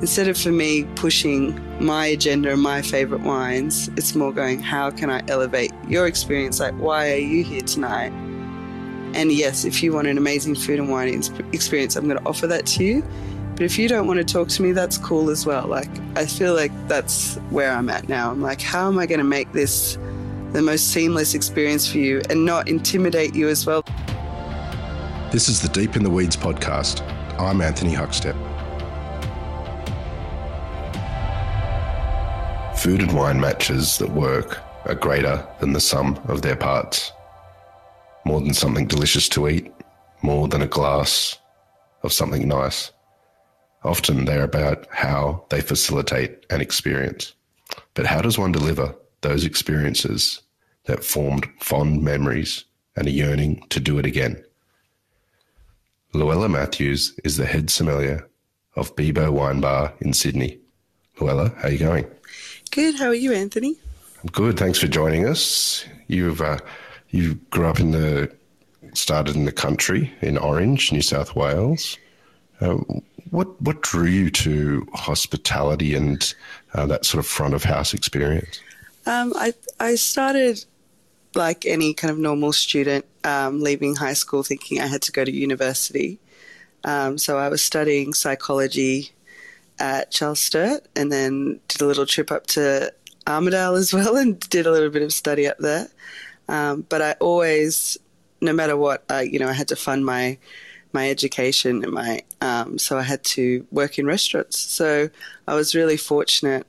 instead of for me pushing my agenda and my favorite wines, it's more going, how can I elevate your experience? Like, why are you here tonight? And yes, if you want an amazing food and wine experience, I'm going to offer that to you. But if you don't want to talk to me, that's cool as well. Like, I feel like that's where I'm at now. I'm like, how am I going to make this the most seamless experience for you and not intimidate you as well? This is the Deep in the Weeds podcast. I'm Anthony Huckstep. Food and wine matches that work are greater than the sum of their parts. More than something delicious to eat, more than a glass of something nice. Often they're about how they facilitate an experience. But how does one deliver those experiences that formed fond memories and a yearning to do it again? Luella Matthews is the head sommelier of Bibo Wine Bar in Sydney. Luella, how are you going? Good. How are you, Anthony? I'm good. Thanks for joining us. You've uh, you grew up in the started in the country in Orange, New South Wales. Uh, what what drew you to hospitality and uh, that sort of front of house experience? Um, I I started like any kind of normal student, um, leaving high school, thinking I had to go to university. Um, so I was studying psychology at Charles Sturt, and then did a little trip up to Armidale as well, and did a little bit of study up there. Um, but I always, no matter what, I, you know, I had to fund my my education and my um, so I had to work in restaurants. So I was really fortunate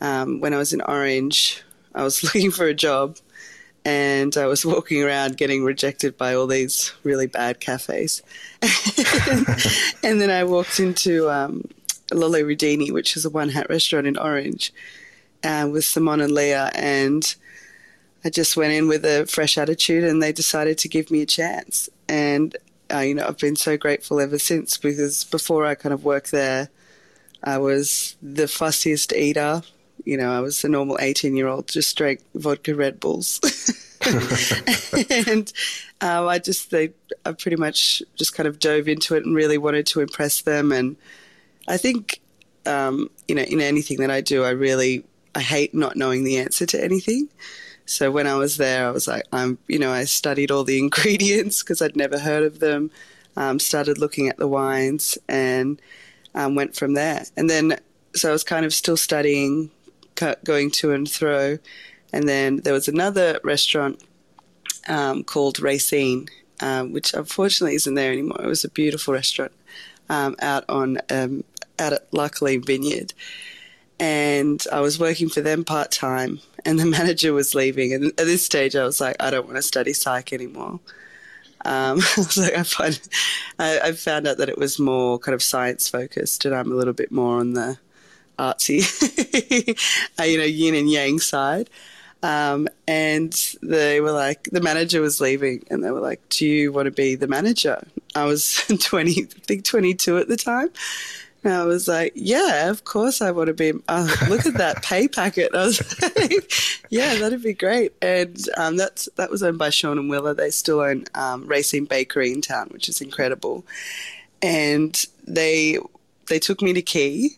um, when I was in Orange. I was looking for a job, and I was walking around getting rejected by all these really bad cafes. and then I walked into um, Lolli Redini, which is a one hat restaurant in Orange, uh, with Simon and Leah, and I just went in with a fresh attitude, and they decided to give me a chance. And uh, you know, I've been so grateful ever since because before I kind of worked there, I was the fussiest eater. You know, I was a normal 18 year old, just drank vodka Red Bulls. and um, I just, they, I pretty much just kind of dove into it and really wanted to impress them. And I think, um, you know, in anything that I do, I really, I hate not knowing the answer to anything. So when I was there, I was like, I'm, you know, I studied all the ingredients because I'd never heard of them. Um, started looking at the wines and um, went from there. And then, so I was kind of still studying, going to and fro. And then there was another restaurant um, called Racine, um, which unfortunately isn't there anymore. It was a beautiful restaurant um, out on um, out at La Colline Vineyard, and I was working for them part time and the manager was leaving. And at this stage, I was like, I don't want to study psych anymore. Um, I was like, I find, I, I, found out that it was more kind of science focused, and I'm a little bit more on the artsy, uh, you know, yin and yang side. Um, and they were like, the manager was leaving, and they were like, "Do you want to be the manager?" I was 20, I think 22 at the time, and I was like, yeah, of course I want to be. Uh, look at that pay packet. I was like, yeah, that'd be great. And um, that's that was owned by Sean and Willa. They still own um, Racine Bakery in town, which is incredible. And they they took me to Quay,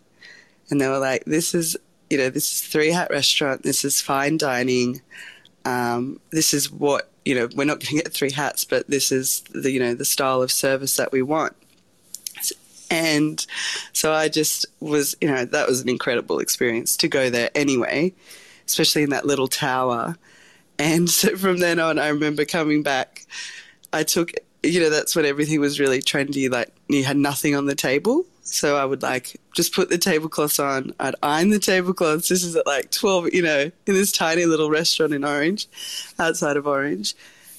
and they were like, this is you know this is three hat restaurant. This is fine dining. Um, this is what you know. We're not going to get three hats, but this is the you know the style of service that we want. And so I just was, you know, that was an incredible experience to go there anyway, especially in that little tower. And so from then on, I remember coming back. I took, you know, that's when everything was really trendy. Like you had nothing on the table. So I would like just put the tablecloths on. I'd iron the tablecloths. This is at like 12, you know, in this tiny little restaurant in Orange, outside of Orange.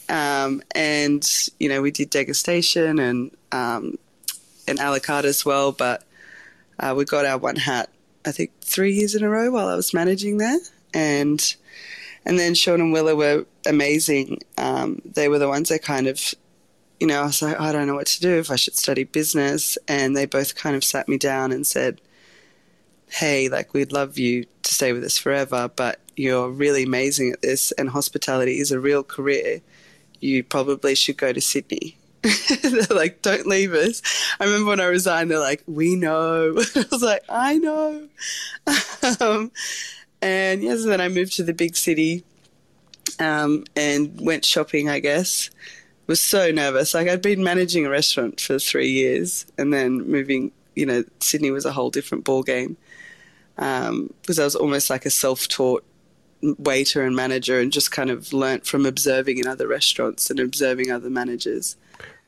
Um, and, you know, we did degustation and um, and a la carte as well. But uh, we got our one hat, I think, three years in a row while I was managing there. And and then Sean and Willa were amazing. Um, they were the ones that kind of, you know, I was like, I don't know what to do if I should study business. And they both kind of sat me down and said, Hey, like, we'd love you to stay with us forever, but you're really amazing at this, and hospitality is a real career. You probably should go to Sydney they're like, don't leave us. I remember when I resigned, they're like, we know. I was like, I know. um, and yes, yeah, so then I moved to the big city um, and went shopping, I guess. Was so nervous. Like I'd been managing a restaurant for three years and then moving, you know, Sydney was a whole different ball game. Um, because I was almost like a self-taught waiter and manager and just kind of learnt from observing in other restaurants and observing other managers.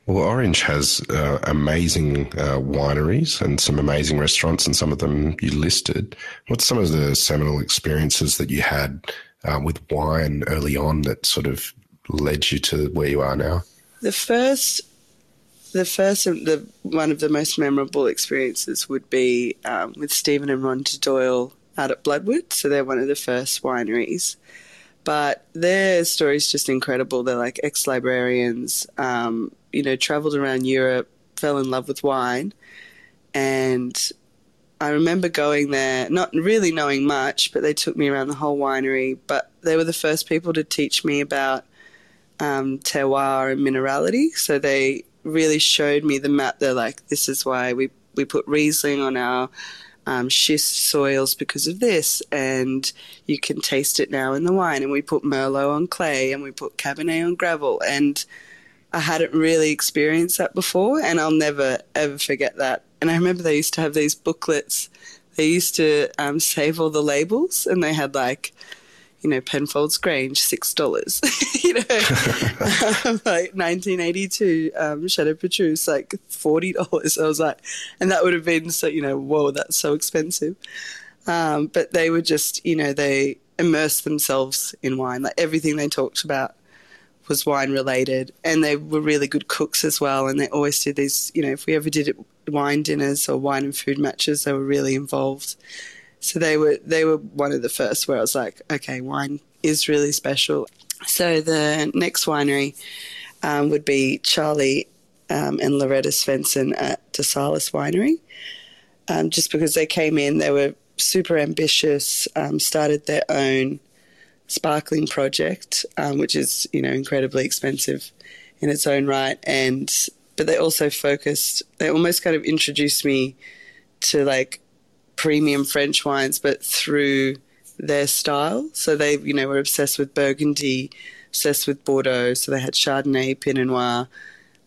Well, Orange has uh, amazing uh, wineries and some amazing restaurants, and some of them you listed. What's some of the seminal experiences that you had uh, with wine early on that sort of led you to where you are now? The first, the first, the one of the most memorable experiences would be um, with Stephen and Rhonda Doyle out at Bloodwood. So they're one of the first wineries. But their story is just incredible. They're like ex librarians, um, you know, traveled around Europe, fell in love with wine. And I remember going there, not really knowing much, but they took me around the whole winery. But they were the first people to teach me about um, terroir and minerality. So they really showed me the map. They're like, this is why we, we put Riesling on our um, schist soils because of this, and you can taste it now in the wine. And we put Merlot on clay, and we put Cabernet on gravel, and I hadn't really experienced that before, and I'll never ever forget that. And I remember they used to have these booklets. They used to um, save all the labels, and they had like you know, Penfolds Grange, six dollars. you know, um, like 1982 um, Chateau Petrus, like forty dollars. I was like, and that would have been so, you know, whoa, that's so expensive. Um, but they were just, you know, they immersed themselves in wine. Like everything they talked about was wine related, and they were really good cooks as well. And they always did these, you know, if we ever did wine dinners or wine and food matches, they were really involved. So they were they were one of the first where I was like, okay, wine is really special. So the next winery um, would be Charlie um, and Loretta Svensson at DeSalis Winery. Um, just because they came in, they were super ambitious, um, started their own sparkling project, um, which is you know incredibly expensive in its own right, and but they also focused. They almost kind of introduced me to like premium French wines, but through their style. So they, you know, were obsessed with Burgundy, obsessed with Bordeaux. So they had Chardonnay, Pinot Noir,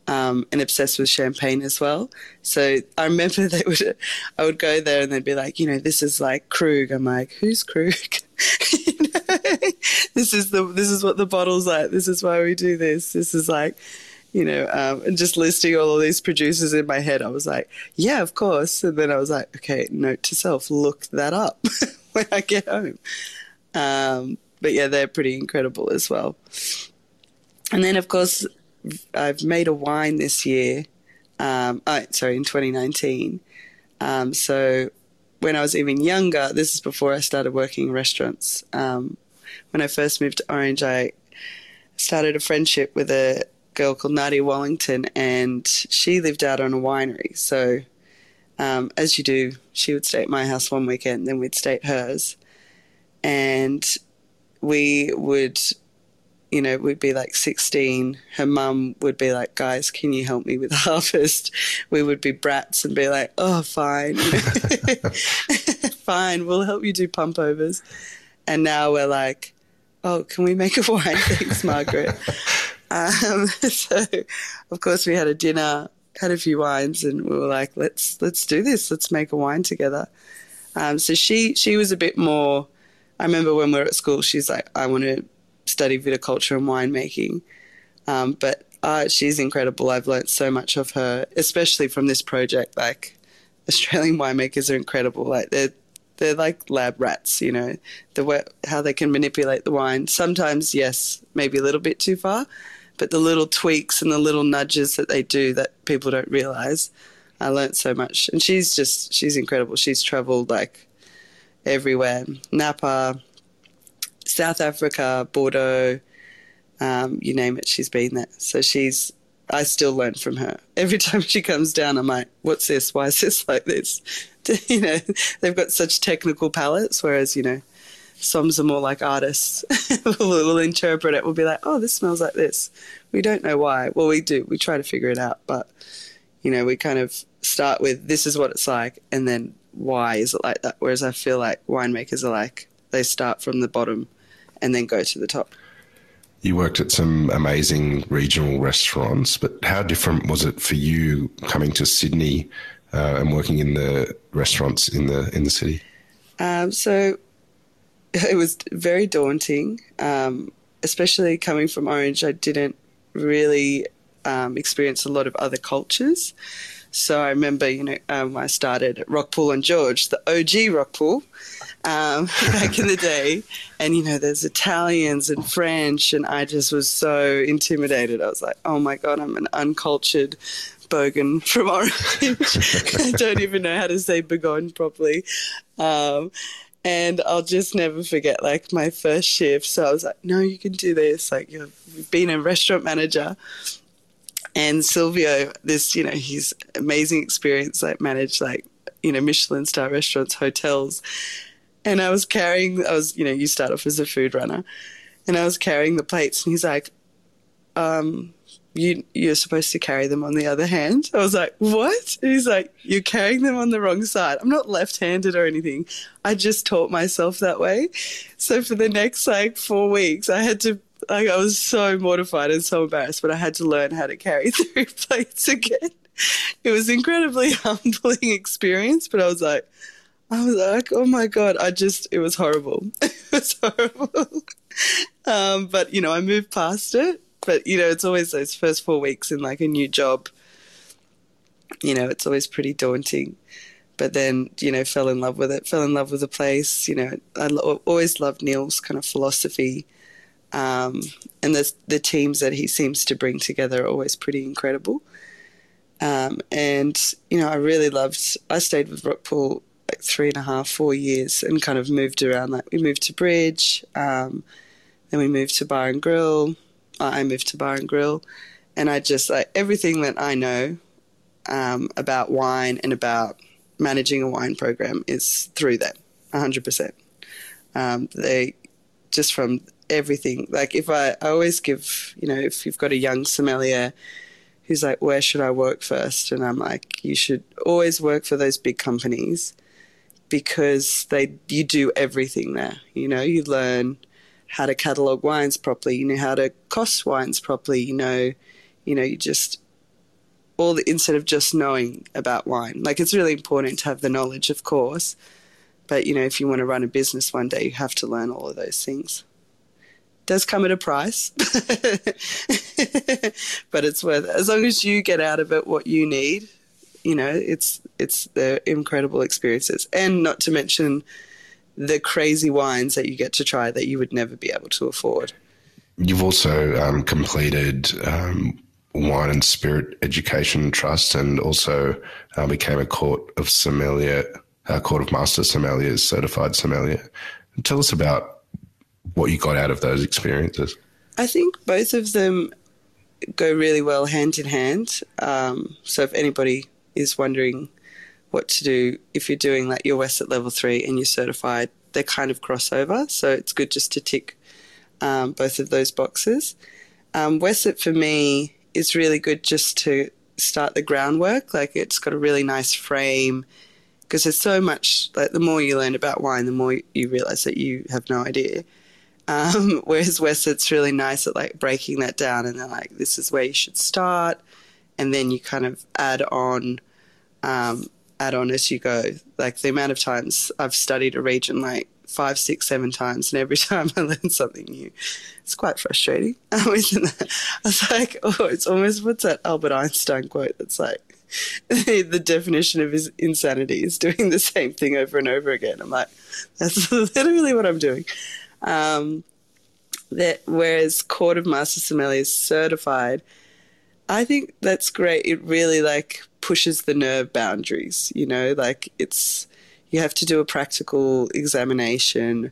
um, and obsessed with champagne as well. So I remember they would, I would go there and they'd be like, you know, this is like Krug. I'm like, who's Krug? this is the, this is what the bottle's like. This is why we do this. This is like, you know, um, and just listing all of these producers in my head, I was like, yeah, of course. And then I was like, okay, note to self, look that up when I get home. Um, but yeah, they're pretty incredible as well. And then, of course, I've made a wine this year. Um, oh, sorry, in 2019. Um, so when I was even younger, this is before I started working in restaurants. Um, when I first moved to Orange, I started a friendship with a girl called Nadia Wallington, and she lived out on a winery. So, um, as you do, she would stay at my house one weekend, then we'd stay at hers, and we would, you know, we'd be like 16. Her mum would be like, "Guys, can you help me with harvest?" We would be brats and be like, "Oh, fine, fine, we'll help you do pump overs." And now we're like, "Oh, can we make a wine? Thanks, Margaret." Um, so, of course, we had a dinner, had a few wines, and we were like, "Let's let's do this. Let's make a wine together." Um, so she she was a bit more. I remember when we were at school, she's like, "I want to study viticulture and winemaking," um, but uh, she's incredible. I've learnt so much of her, especially from this project. Like Australian winemakers are incredible. Like they're they're like lab rats, you know, the way, how they can manipulate the wine. Sometimes, yes, maybe a little bit too far, but the little tweaks and the little nudges that they do that people don't realize. I learned so much, and she's just she's incredible. She's traveled like everywhere, Napa, South Africa, Bordeaux, um, you name it, she's been there. So she's I still learn from her. Every time she comes down, I'm like, what's this? Why is this like this? you know, they've got such technical palates, whereas, you know, Soms are more like artists. we'll interpret it. We'll be like, oh, this smells like this. We don't know why. Well, we do. We try to figure it out, but you know, we kind of start with this is what it's like, and then why is it like that? Whereas I feel like winemakers are like they start from the bottom and then go to the top. You worked at some amazing regional restaurants, but how different was it for you coming to Sydney uh, and working in the restaurants in the in the city? Um, so it was very daunting, um, especially coming from Orange. I didn't really um, experience a lot of other cultures. So I remember, you know, um, I started Rockpool and George, the OG Rockpool, um, back in the day. And, you know, there's Italians and French, and I just was so intimidated. I was like, oh my God, I'm an uncultured bogan from Orange. I don't even know how to say Bourgogne properly. Um, and I'll just never forget like my first shift. So I was like, no, you can do this. Like you've been a restaurant manager and Silvio, this, you know, his amazing experience, like managed like, you know, Michelin star restaurants, hotels. And I was carrying, I was, you know, you start off as a food runner. And I was carrying the plates and he's like, um, you, you're supposed to carry them on the other hand. I was like, what? And he's like, you're carrying them on the wrong side. I'm not left-handed or anything. I just taught myself that way. So for the next like four weeks, I had to like I was so mortified and so embarrassed, but I had to learn how to carry three plates again. It was incredibly humbling experience, but I was like, I was like, oh my god, I just it was horrible. it was horrible. Um, but you know, I moved past it. But you know, it's always those first four weeks in like a new job. You know, it's always pretty daunting. But then, you know, fell in love with it. Fell in love with the place. You know, I lo- always loved Neil's kind of philosophy um, and the, the teams that he seems to bring together are always pretty incredible. Um, and, you know, I really loved, I stayed with Rockpool like three and a half, four years and kind of moved around. Like we moved to Bridge, um, then we moved to Bar and Grill. I moved to Bar and Grill. And I just, like, everything that I know um, about wine and about managing a wine program is through them, 100%. Um, they, just from everything. Like if I, I always give, you know, if you've got a young sommelier who's like, where should I work first? And I'm like, you should always work for those big companies because they you do everything there. You know, you learn how to catalog wines properly. You know how to cost wines properly. You know, you know, you just all the instead of just knowing about wine. Like it's really important to have the knowledge, of course. But you know, if you want to run a business one day, you have to learn all of those things It does come at a price, but it's worth it. As long as you get out of it what you need, you know, it's it's the incredible experiences, and not to mention the crazy wines that you get to try that you would never be able to afford. You've also um, completed um, Wine and Spirit Education Trust, and also uh, became a Court of Sommelier, uh, Court of Master Sommeliers certified sommelier. Tell us about what you got out of those experiences? I think both of them go really well hand in hand. Um, so if anybody is wondering what to do if you're doing like your WSET level three and you're certified, they're kind of crossover. So it's good just to tick um, both of those boxes. Um, WSET for me is really good just to start the groundwork. Like it's got a really nice frame because there's so much. Like the more you learn about wine, the more you realize that you have no idea. Um, whereas WSET's really nice at like breaking that down and they're like, this is where you should start. And then you kind of add on, um, add on as you go. Like the amount of times I've studied a region like five, six, seven times, and every time I learn something new, it's quite frustrating. Um, I was like, oh, it's almost what's that Albert Einstein quote that's like, the definition of his insanity is doing the same thing over and over again. I'm like, that's literally what I'm doing. Um, that whereas Court of Master Sommelier is certified, I think that's great. It really like pushes the nerve boundaries. You know, like it's you have to do a practical examination.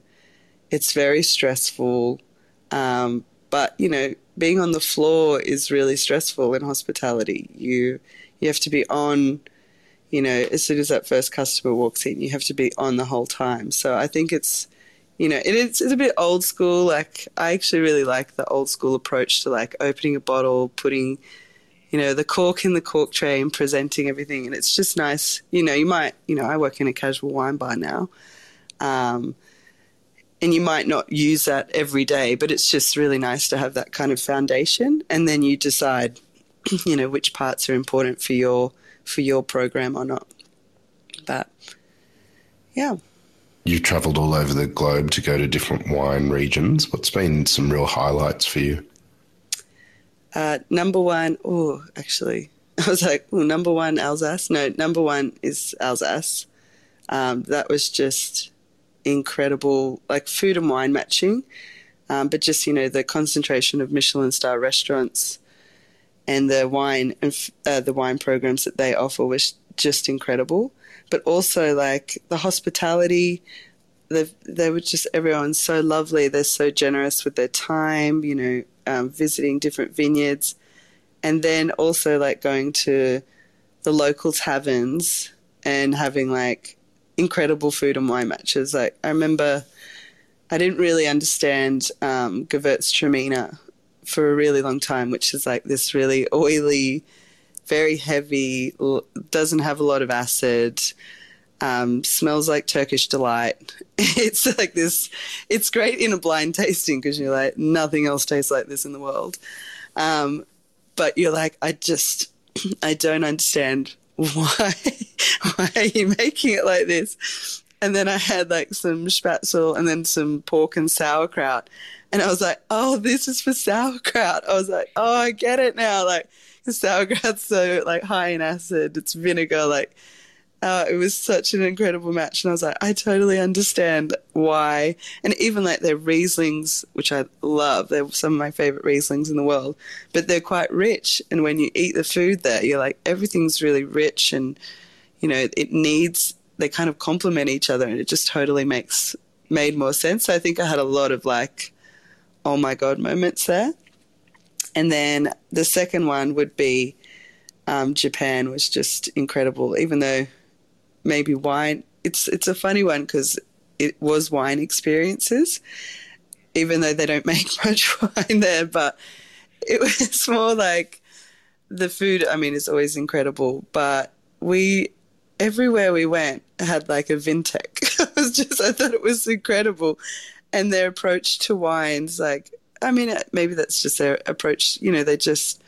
It's very stressful, um, but you know, being on the floor is really stressful in hospitality. You you have to be on. You know, as soon as that first customer walks in, you have to be on the whole time. So I think it's you know, it is it's a bit old school. Like I actually really like the old school approach to like opening a bottle, putting, you know, the cork in the cork tray and presenting everything. And it's just nice. You know, you might, you know, I work in a casual wine bar now. Um, and you might not use that every day, but it's just really nice to have that kind of foundation. And then you decide, you know, which parts are important for your for your program or not. But yeah. You've travelled all over the globe to go to different wine regions. What's been some real highlights for you? Uh, number one, oh, actually, I was like, oh, number one, Alsace. No, number one is Alsace. Um, that was just incredible, like food and wine matching, um, but just you know the concentration of Michelin star restaurants and the wine uh, the wine programs that they offer was just incredible. But also like the hospitality, they they were just everyone's so lovely. They're so generous with their time. You know, um, visiting different vineyards, and then also like going to the local taverns and having like incredible food and wine matches. Like I remember, I didn't really understand um, Gewürztraminer for a really long time, which is like this really oily, very heavy, doesn't have a lot of acid. Um, smells like Turkish delight. It's like this. It's great in a blind tasting because you're like nothing else tastes like this in the world. Um, but you're like, I just, I don't understand why why are you making it like this and then i had like some spätzle and then some pork and sauerkraut. And i was like oh this is for sauerkraut. I was like oh i get it now. Like sauerkraut's so like high in acid. It's vinegar. Like uh, it was such an incredible match, and I was like, I totally understand why. And even like their Rieslings, which I love, they're some of my favorite Rieslings in the world, but they're quite rich. And when you eat the food there, you're like, everything's really rich, and you know, it needs they kind of complement each other, and it just totally makes made more sense. So I think I had a lot of like, oh my god moments there. And then the second one would be um, Japan was just incredible, even though maybe wine. It's it's a funny one because it was wine experiences, even though they don't make much wine there. But it was more like the food. I mean, it's always incredible, but we everywhere we went had like a vintech. it was just I thought it was incredible, and their approach to wines, like I mean, maybe that's just their approach. You know, they just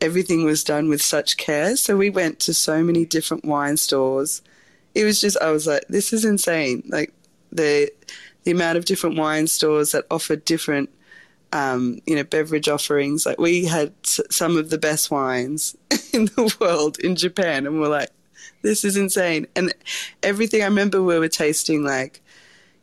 everything was done with such care. So we went to so many different wine stores it was just I was like, this is insane. Like the the amount of different wine stores that offered different um, you know beverage offerings. Like we had some of the best wines in the world in Japan, and we're like, this is insane. And everything I remember, we were tasting like.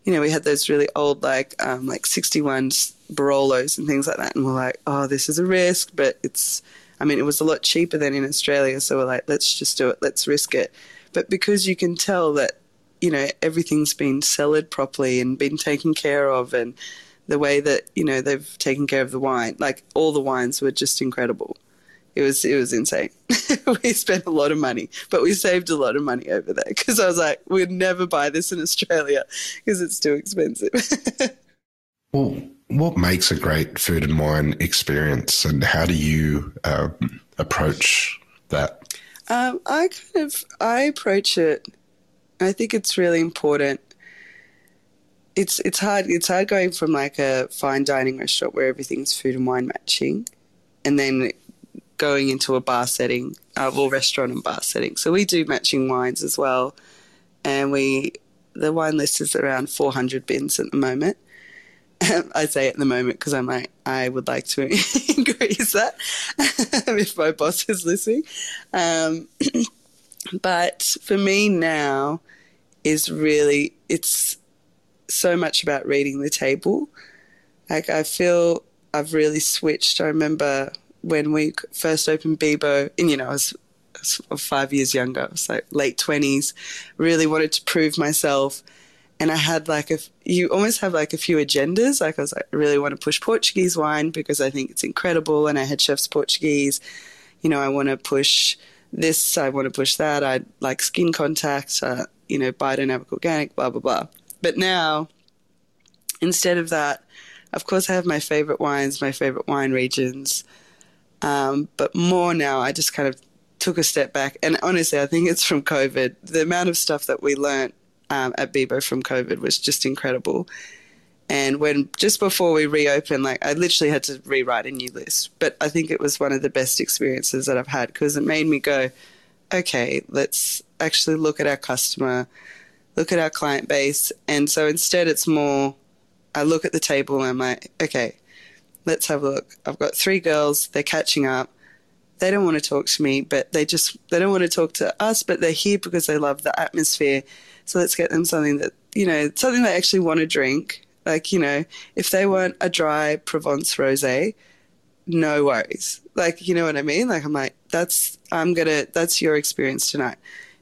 You know, we had those really old, like, um, like 61 Barolos and things like that. And we're like, oh, this is a risk, but it's, I mean, it was a lot cheaper than in Australia. So we're like, let's just do it. Let's risk it but because you can tell that you know everything's been cellared properly and been taken care of and the way that you know they've taken care of the wine like all the wines were just incredible it was it was insane we spent a lot of money but we saved a lot of money over there because i was like we'd never buy this in australia because it's too expensive well what makes a great food and wine experience and how do you uh, approach that um, I kind of I approach it. I think it's really important. It's it's hard it's hard going from like a fine dining restaurant where everything's food and wine matching, and then going into a bar setting, uh, well restaurant and bar setting. So we do matching wines as well, and we the wine list is around 400 bins at the moment. I say at the moment because I'm like, I would like to increase that if my boss is listening. Um, but for me now is really, it's so much about reading the table. Like, I feel I've really switched. I remember when we first opened Bibo, and you know, I was, I was five years younger, I was like late 20s, really wanted to prove myself and I had like a you almost have like a few agendas. Like I was like, I really want to push Portuguese wine because I think it's incredible, and I had chefs Portuguese. You know, I want to push this. I want to push that. I like skin contact. Uh, you know, biodynamic organic. Blah blah blah. But now, instead of that, of course, I have my favorite wines, my favorite wine regions. Um, but more now, I just kind of took a step back. And honestly, I think it's from COVID. The amount of stuff that we learnt um, at Bibo from COVID was just incredible. And when just before we reopened, like I literally had to rewrite a new list. But I think it was one of the best experiences that I've had because it made me go, okay, let's actually look at our customer, look at our client base. And so instead, it's more, I look at the table and I'm like, okay, let's have a look. I've got three girls, they're catching up. They don't want to talk to me, but they just, they don't want to talk to us, but they're here because they love the atmosphere. So let's get them something that, you know, something they actually want to drink like, you know, if they want a dry Provence rosé, no worries. Like, you know what I mean? Like, I'm like, that's, I'm to, that's your experience tonight.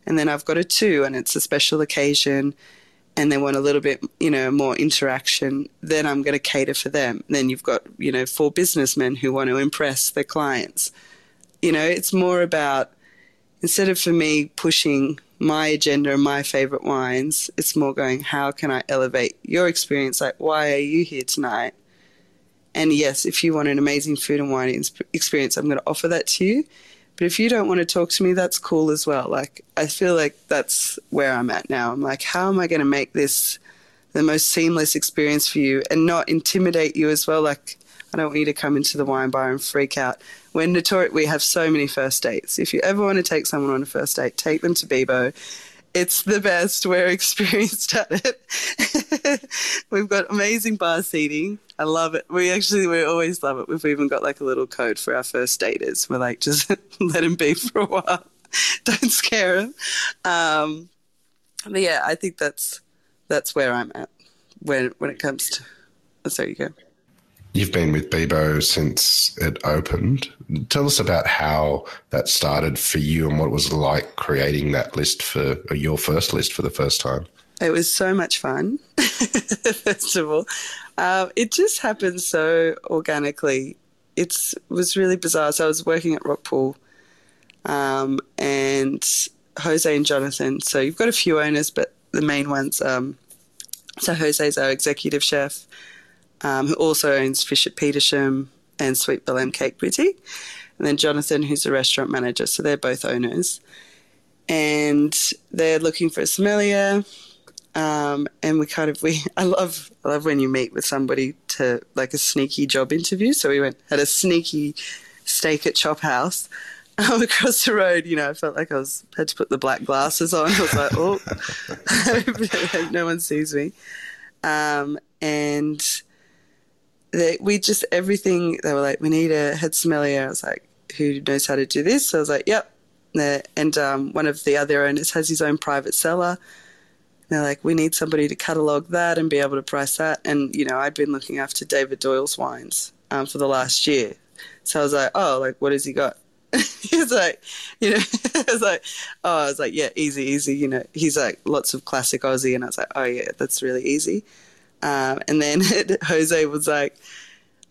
And then I've got a two and it's a special occasion and they want a little bit, you know, more interaction, then I'm going to cater for them. Then you've got, you know, four businessmen who want to impress their clients. You know, it's more about, instead of for me pushing my agenda and my favorite wines. It's more going, how can I elevate your experience? Like, why are you here tonight? And yes, if you want an amazing food and wine experience, I'm going to offer that to you. But if you don't want to talk to me, that's cool as well. Like, I feel like that's where I'm at now. I'm like, how am I going to make this the most seamless experience for you and not intimidate you as well? Like, I don't want you to come into the wine bar and freak out. We're notorious. We have so many first dates. If you ever want to take someone on a first date, take them to Bibo. It's the best. We're experienced at it. We've got amazing bar seating. I love it. We actually, we always love it. We've even got like a little code for our first daters. We're like, just let him be for a while. Don't scare him. Um, but yeah, I think that's that's where I'm at when when it comes to. Oh, you go. You've been with Bibo since it opened. Tell us about how that started for you and what it was like creating that list for your first list for the first time. It was so much fun, first of all. Um, it just happened so organically. It was really bizarre. So I was working at Rockpool um, and Jose and Jonathan. So you've got a few owners, but the main ones. Um, so Jose's our executive chef um, who also owns Fish at Petersham and Sweet Belém Cake Boutique. And then Jonathan, who's the restaurant manager. So they're both owners. And they're looking for a sommelier. Um, and we kind of we I love I love when you meet with somebody to like a sneaky job interview. So we went had a sneaky steak at Chop House um, across the road. You know, I felt like I was had to put the black glasses on. I was like, oh, no one sees me. Um, and they, we just everything they were like we need a head sommelier i was like who knows how to do this? So i was like yep. And um, one of the other owners has his own private cellar they're like we need somebody to catalog that and be able to price that. And you know i'd been looking after david doyle's wines um, for the last year. So i was like oh like what has he got? He's like, you know, I was like, oh, I was like, yeah, easy, easy. You know, he's like lots of classic Aussie, and I was like, oh yeah, that's really easy. Um, and then Jose was like,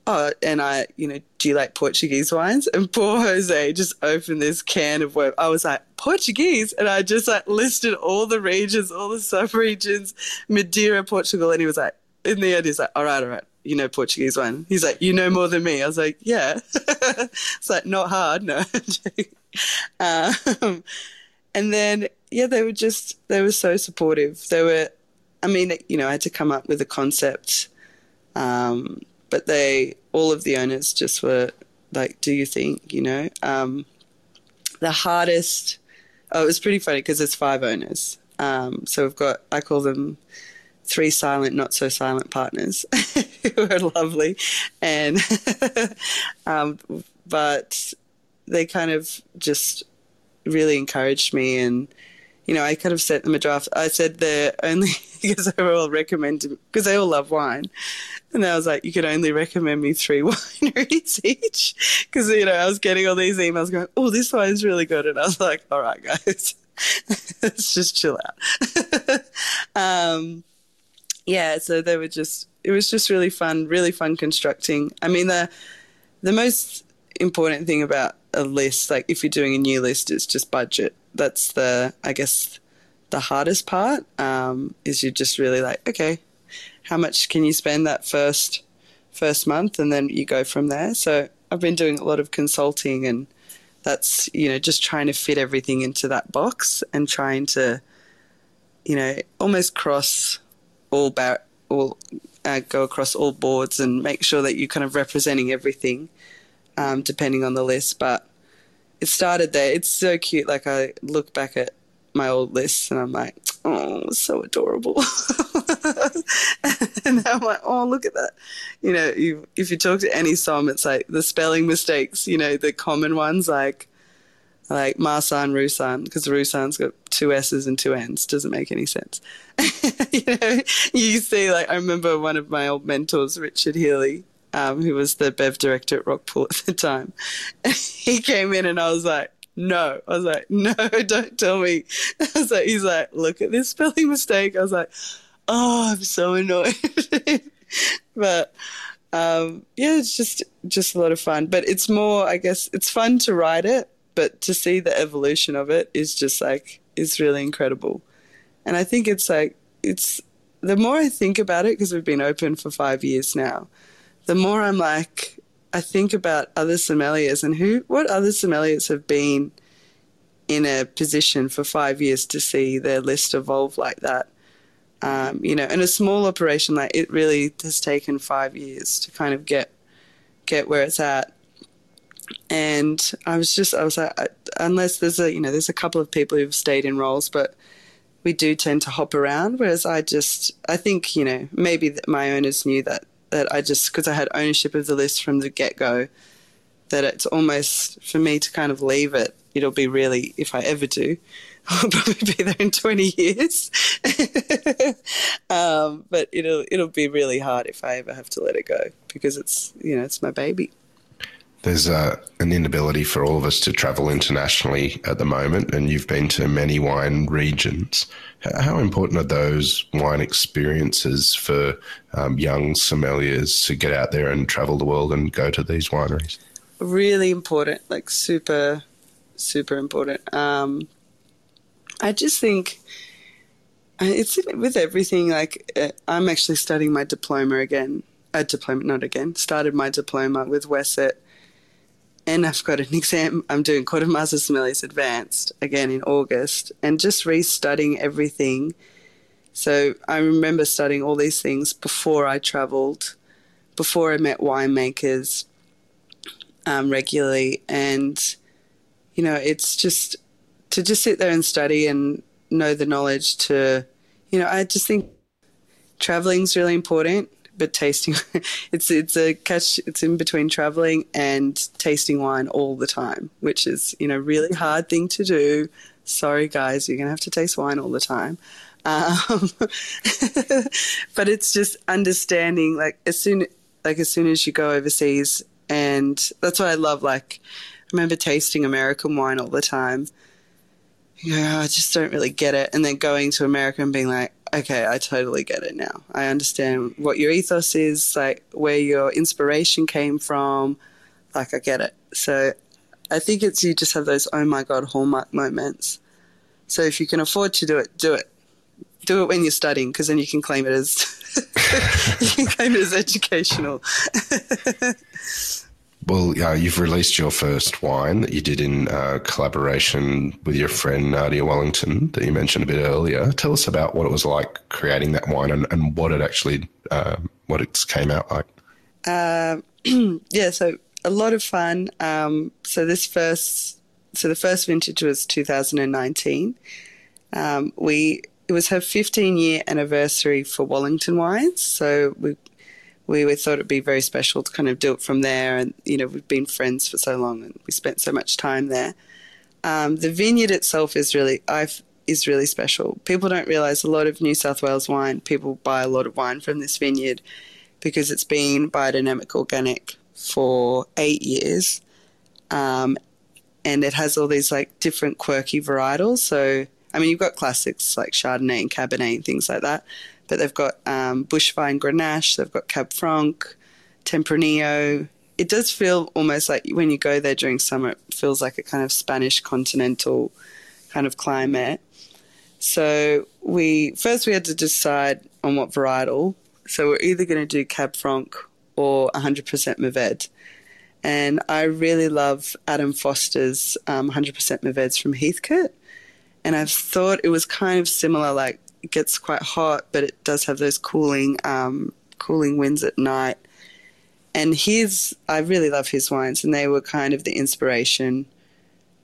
oh, and I, you know, do you like Portuguese wines? And poor Jose just opened this can of what I was like, Portuguese. And I just like listed all the regions, all the sub regions, Madeira, Portugal. And he was like, in the end, he's like, all right, all right, you know Portuguese wine. He's like, you know more than me. I was like, yeah. it's like, not hard, no. um, and then, yeah, they were just, they were so supportive. They were, I mean, you know, I had to come up with a concept, um, but they, all of the owners just were like, "Do you think?" You know, um, the hardest. Oh, it was pretty funny because there's five owners. Um, so we've got, I call them three silent, not so silent partners who are lovely, and um, but they kind of just really encouraged me and you know, I could have sent them a draft. I said they're only because they were all recommended because they all love wine, and I was like, you could only recommend me three wineries each because you know I was getting all these emails going, oh, this wine's really good, and I was like, all right, guys, let's just chill out. um, yeah, so they were just it was just really fun, really fun constructing. I mean the the most important thing about a list, like if you're doing a new list, is just budget that's the I guess the hardest part um, is you're just really like okay, how much can you spend that first first month, and then you go from there. So I've been doing a lot of consulting, and that's you know just trying to fit everything into that box and trying to you know almost cross all bar- all uh, go across all boards and make sure that you're kind of representing everything, um, depending on the list. But it started there. It's so cute. Like I look back at my old lists and I'm like, oh, so adorable. and I'm like, oh, look at that. You know, you, if you talk to any Som, it's like the spelling mistakes, you know, the common ones like like Marsanne, Roussanne, because Roussanne's got two S's and two N's. Doesn't make any sense. you know, you see, like, I remember one of my old mentors, Richard Healy, um, who was the Bev director at Rockpool at the time. he came in and I was like, no. I was like, no, don't tell me. I was like, he's like, look at this spelling mistake. I was like, oh, I'm so annoyed. but um, yeah, it's just just a lot of fun. But it's more, I guess, it's fun to write it but to see the evolution of it is just like is really incredible and i think it's like it's the more i think about it because we've been open for five years now the more i'm like i think about other sommeliers and who what other sommeliers have been in a position for five years to see their list evolve like that. Um, you know in a small operation like it really has taken five years to kind of get get where it's at. And I was just I was like unless there's a you know there's a couple of people who've stayed in roles but we do tend to hop around whereas I just I think you know maybe my owners knew that that I just because I had ownership of the list from the get go that it's almost for me to kind of leave it it'll be really if I ever do I'll probably be there in 20 years. Um, but it'll it'll be really hard if I ever have to let it go because it's you know it's my baby there's an inability for all of us to travel internationally at the moment, and you've been to many wine regions. How important are those wine experiences for um, young sommeliers to get out there and travel the world and go to these wineries? Really important, like super, super important. Um, I just think uh, it's with everything. Like uh, I'm actually studying my diploma again. A diploma, not again. Started my diploma with WSET and I've got an exam. I'm doing Court of Master Sommeliers Advanced again in August, and just restudying everything. So I remember studying all these things before I travelled, before I met winemakers um, regularly, and you know, it's just to just sit there and study and know the knowledge. To you know, I just think traveling is really important but tasting it's it's a catch it's in between traveling and tasting wine all the time which is you know really hard thing to do. Sorry guys you're gonna have to taste wine all the time. Um, but it's just understanding like as soon like as soon as you go overseas and that's what i love like i remember tasting american wine all the time. Yeah, I just don't really get it. And then going to America and being like, okay, I totally get it now. I understand what your ethos is, like where your inspiration came from. Like, I get it. So I think it's you just have those oh my God hallmark moments. So if you can afford to do it, do it. Do it when you're studying because then you can claim it as you can claim it as educational. Well, uh, you've released your first wine that you did in uh, collaboration with your friend Nadia Wallington that you mentioned a bit earlier. Tell us about what it was like creating that wine and, and what it actually uh, what it came out like. Um, yeah, so a lot of fun. Um, so this first, so the first vintage was 2019. Um, we it was her 15 year anniversary for Wallington Wines, so we we, we thought it'd be very special to kind of do it from there. And, you know, we've been friends for so long and we spent so much time there. Um, the vineyard itself is really, I've, is really special. People don't realize a lot of New South Wales wine, people buy a lot of wine from this vineyard because it's been biodynamic organic for eight years. Um, and it has all these like different quirky varietals. So, I mean, you've got classics like Chardonnay and Cabernet and things like that but they've got um, Bushvine Grenache, they've got Cab Franc, Tempranillo. It does feel almost like when you go there during summer, it feels like a kind of Spanish continental kind of climate. So we first we had to decide on what varietal So we're either going to do Cab Franc or 100% Mourvedre. And I really love Adam Foster's um, 100% Mourvedres from Heathcote. And I thought it was kind of similar, like gets quite hot, but it does have those cooling, um, cooling winds at night. And his, I really love his wines, and they were kind of the inspiration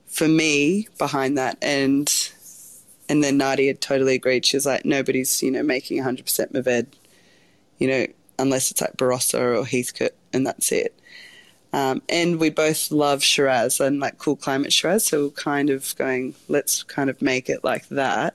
for me behind that. And and then Nadia totally agreed. She was like, nobody's, you know, making 100% Mourvedre, you know, unless it's like Barossa or Heathcote, and that's it. Um, and we both love Shiraz and like cool climate Shiraz, so we're kind of going, let's kind of make it like that.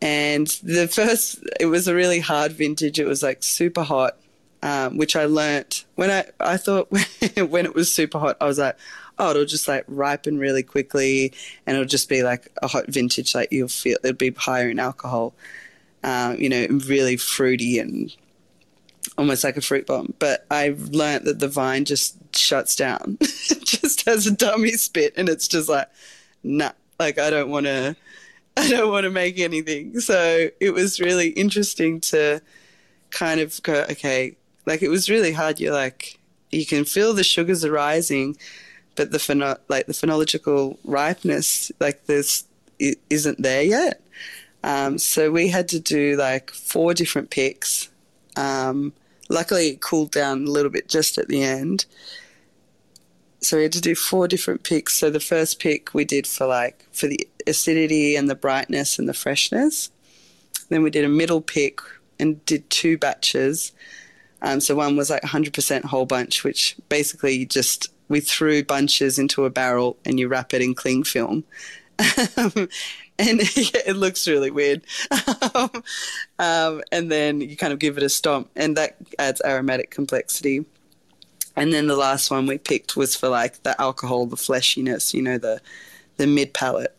And the first, it was a really hard vintage. It was like super hot, um, which I learnt when I, I thought when it was super hot, I was like, oh, it'll just like ripen really quickly and it'll just be like a hot vintage, like you'll feel it'll be higher in alcohol, um, you know, really fruity and almost like a fruit bomb. But I've learnt that the vine just shuts down, just has a dummy spit, and it's just like, nah, like I don't want to, I don't want to make anything. So it was really interesting to kind of go, okay, like it was really hard. You're like, you can feel the sugars are rising, but the pheno- like the phenological ripeness, like this, isn't there yet. Um, so we had to do like four different picks. Um, luckily, it cooled down a little bit just at the end. So we had to do four different picks. So the first pick we did for like for the acidity and the brightness and the freshness. Then we did a middle pick and did two batches. Um, so one was like 100% whole bunch, which basically just we threw bunches into a barrel and you wrap it in cling film. and yeah, it looks really weird. um, and then you kind of give it a stomp, and that adds aromatic complexity. And then the last one we picked was for like the alcohol, the fleshiness, you know, the the mid palate.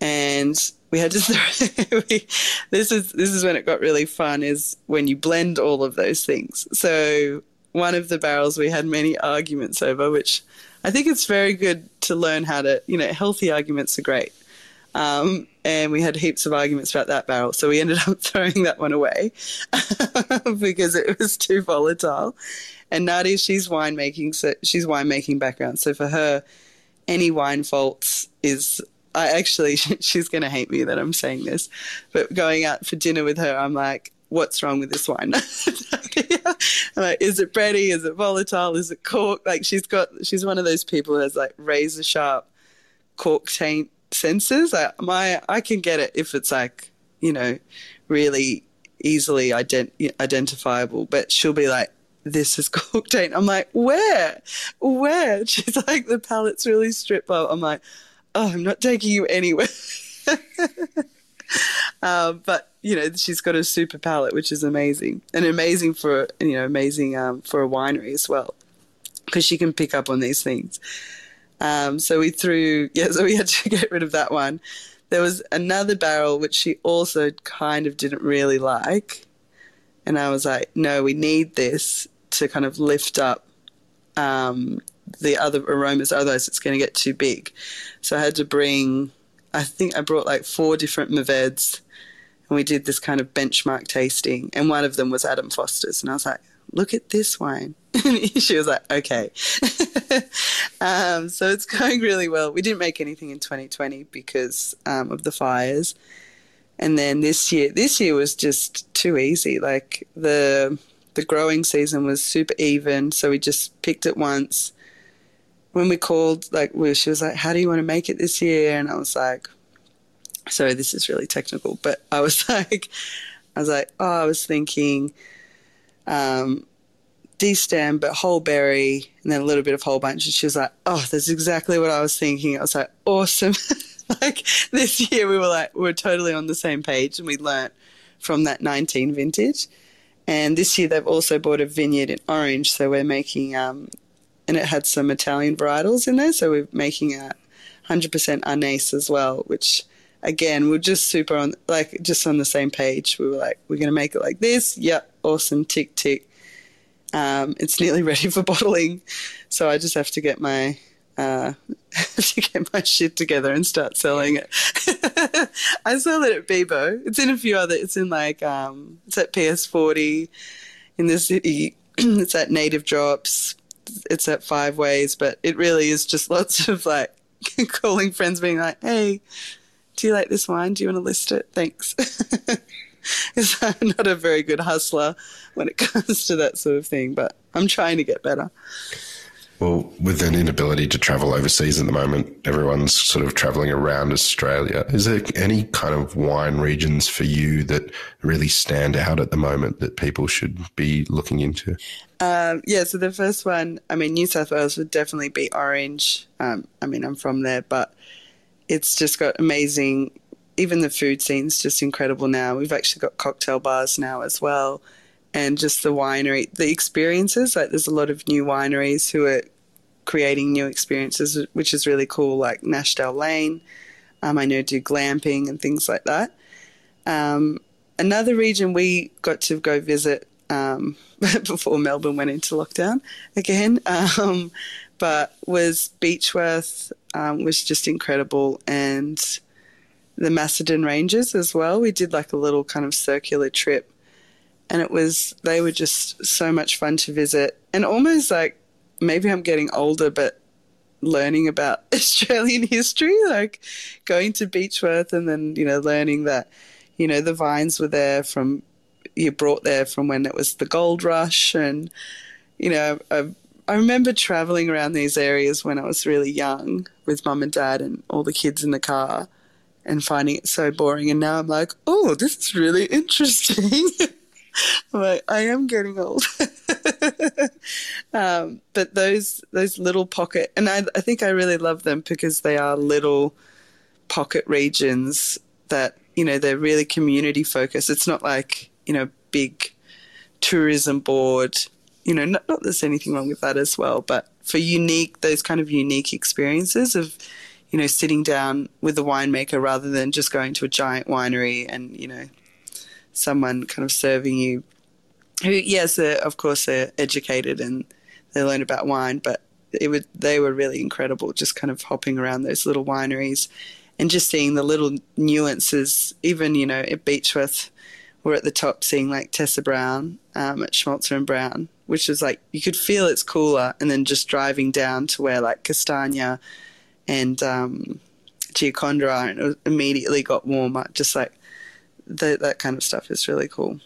And we had to we, this is this is when it got really fun is when you blend all of those things. So one of the barrels we had many arguments over, which I think it's very good to learn how to, you know, healthy arguments are great. Um, and we had heaps of arguments about that barrel. So we ended up throwing that one away because it was too volatile. And Nadia, she's winemaking, so she's winemaking background. So for her, any wine faults is I actually she's going to hate me that I'm saying this, but going out for dinner with her, I'm like, what's wrong with this wine? like, is it bready? Is it volatile? Is it cork? Like she's got, she's one of those people who has like razor sharp cork taint senses. I, my, I can get it if it's like, you know, really easily ident- identifiable, but she'll be like, this is cork taint. I'm like, where? Where? She's like, the palate's really stripped up. I'm like, oh, I'm not taking you anywhere. um, but you know, she's got a super palate, which is amazing, and amazing for you know, amazing um, for a winery as well, because she can pick up on these things. Um, so we threw, yeah, so we had to get rid of that one. There was another barrel which she also kind of didn't really like, and I was like, no, we need this to kind of lift up um, the other aromas, otherwise it's going to get too big. So I had to bring I think I brought like four different Mourvedres and we did this kind of benchmark tasting. And one of them was Adam Foster's. And I was like, look at this wine. she was like, okay. um, so it's going really well. We didn't make anything in 2020 because um, of the fires. And then this year, this year was just too easy. Like the the growing season was super even, so we just picked it once when we called, like, we, she was like, "How do you want to make it this year?" And I was like, "So this is really technical," but I was like, I was like, "Oh, I was thinking." Um, D-stem, but whole berry, and then a little bit of whole bunch. And she was like, "Oh, that's exactly what I was thinking." I was like, "Awesome!" like this year, we were like, we are totally on the same page, and we learnt from that 19 vintage. And this year, they've also bought a vineyard in Orange, so we're making um, and it had some Italian varietals in there. So we're making a 100% Arneis as well, which again, we're just super on, like, just on the same page. We were like, we're going to make it like this. Yep, awesome, tick, tick. Um, it's nearly ready for bottling. So I just have to get my uh, to get my shit together and start selling it. I sell it at Bibo. It's in a few other. It's in like um, it's at PS40 in the city. it's at Native Drops. It's at Five Ways, but it really is just lots of like calling friends, being like, "Hey, do you like this wine? Do you want to list it? Thanks." Because I'm not a very good hustler when it comes to that sort of thing, but I'm trying to get better. Well, with an inability to travel overseas at the moment, everyone's sort of traveling around Australia. Is there any kind of wine regions for you that really stand out at the moment that people should be looking into? Um, yeah, so the first one, I mean, New South Wales would definitely be Orange. Um, I mean, I'm from there, but it's just got amazing, even the food scene's just incredible now. We've actually got cocktail bars now as well and just the winery, the experiences. Like there's a lot of new wineries who are creating new experiences, which is really cool. Like Nashdale Lane, um, I know do glamping and things like that. Um, another region we got to go visit um, before Melbourne went into lockdown again, um, but was Beechworth um, was just incredible and the Macedon Ranges as well. We did like a little kind of circular trip and it was they were just so much fun to visit. And almost like maybe I'm getting older but learning about Australian history like going to Beechworth and then you know learning that you know the vines were there from you brought there from when it was the gold rush. And you know I, I remember traveling around these areas when I was really young with mum and dad and all the kids in the car and finding it so boring. And now I'm like oh this is really interesting like, I am getting old. um, but those those little pocket, and I, I think I really love them because they are little pocket regions that you know they're really community focused. It's not like you know big tourism board. You know, not, not there's anything wrong with that as well, but for unique those kind of unique experiences of you know sitting down with the winemaker rather than just going to a giant winery and you know someone kind of serving you who yes of course they're educated and they learn about wine but it would they were really incredible just kind of hopping around those little wineries and just seeing the little nuances even you know at beechworth we're at the top seeing like tessa brown um, at Schmölzer and brown which is like you could feel it's cooler and then just driving down to where like castagna and um, Giaconda and it immediately got warmer just like the, that kind of stuff is really cool.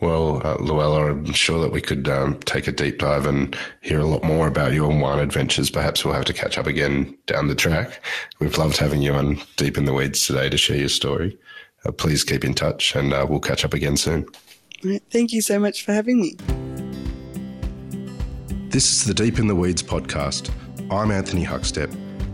Well, uh, Luella, I'm sure that we could um, take a deep dive and hear a lot more about your wine adventures. Perhaps we'll have to catch up again down the track. We've loved having you on Deep in the Weeds today to share your story. Uh, please keep in touch and uh, we'll catch up again soon. Thank you so much for having me. This is the Deep in the Weeds podcast. I'm Anthony Huckstep.